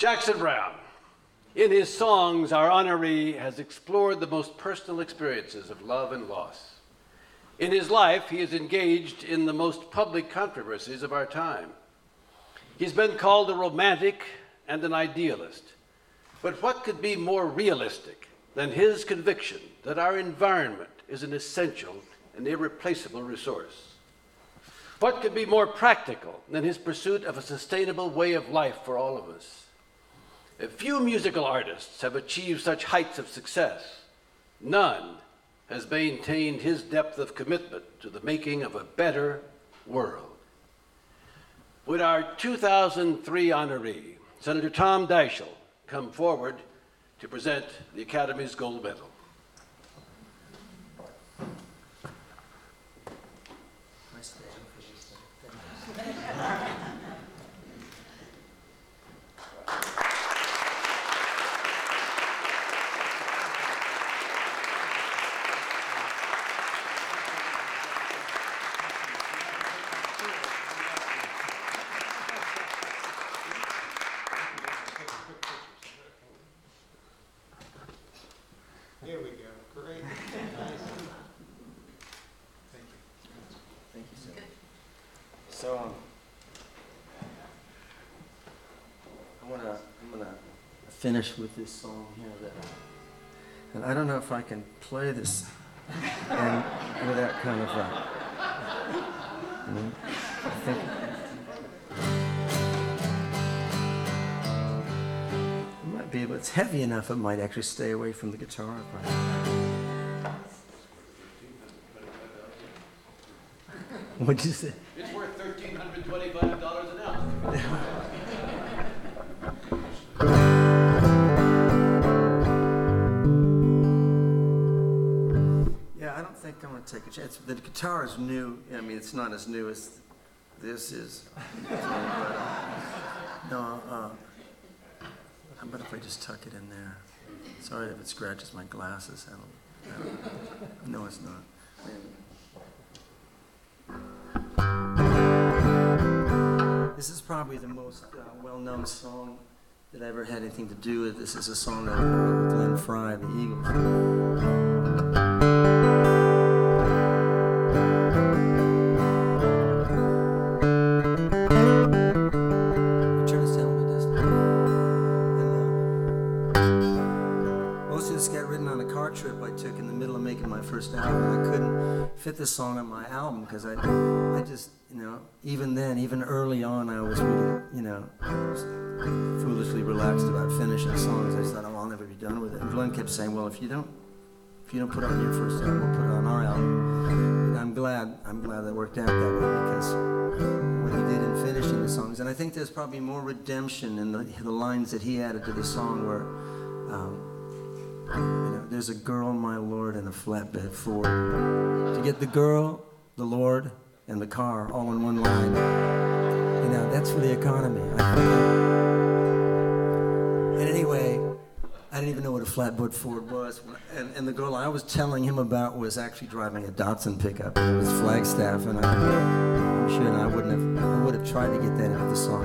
Jackson Browne, In his songs, our honoree has explored the most personal experiences of love and loss. In his life, he is engaged in the most public controversies of our time. He's been called a romantic and an idealist. But what could be more realistic than his conviction that our environment is an essential and irreplaceable resource? What could be more practical than his pursuit of a sustainable way of life for all of us? Few musical artists have achieved such heights of success. None has maintained his depth of commitment to the making of a better world. Would our 2003 honoree, Senator Tom Daschle, come forward to present the Academy's Gold Medal? Here we go. Great. Nice. Thank you. Thank you, sir. So, um, I wanna, I'm gonna finish with this song here that, and I don't know if I can play this and without kind of, uh, you know, I think. Might be, but it's heavy enough it might actually stay away from the guitar. What'd you say? It's worth $1,325 an ounce. Yeah, I don't think I'm gonna take a chance. The guitar is new. I mean, it's not as new as this is. No, uh, how about if I just tuck it in there? Sorry if it scratches my glasses. I don't, I don't, no, it's not. This is probably the most uh, well-known song that I ever had anything to do with. This is a song that I wrote with Glenn Frey the Eagles. Trip I took in the middle of making my first album. I couldn't fit this song on my album because I, I just, you know, even then, even early on, I was really, you know, foolishly relaxed about finishing songs. I just thought, oh, I'll never be done with it. And Glenn kept saying, well, if you don't, if you don't put it on your first album, we'll put it on our album. And I'm glad, I'm glad that worked out that way because what he did in finishing the songs, and I think there's probably more redemption in the, the lines that he added to the song where, um, there's a girl, my lord, and a flatbed Ford. To get the girl, the Lord, and the car all in one line. You know, that's for the economy. And anyway, I didn't even know what a flatbed Ford was. And, and the girl I was telling him about was actually driving a Datsun pickup. It was Flagstaff, and I, I'm sure I wouldn't have. I would have tried to get that into the song.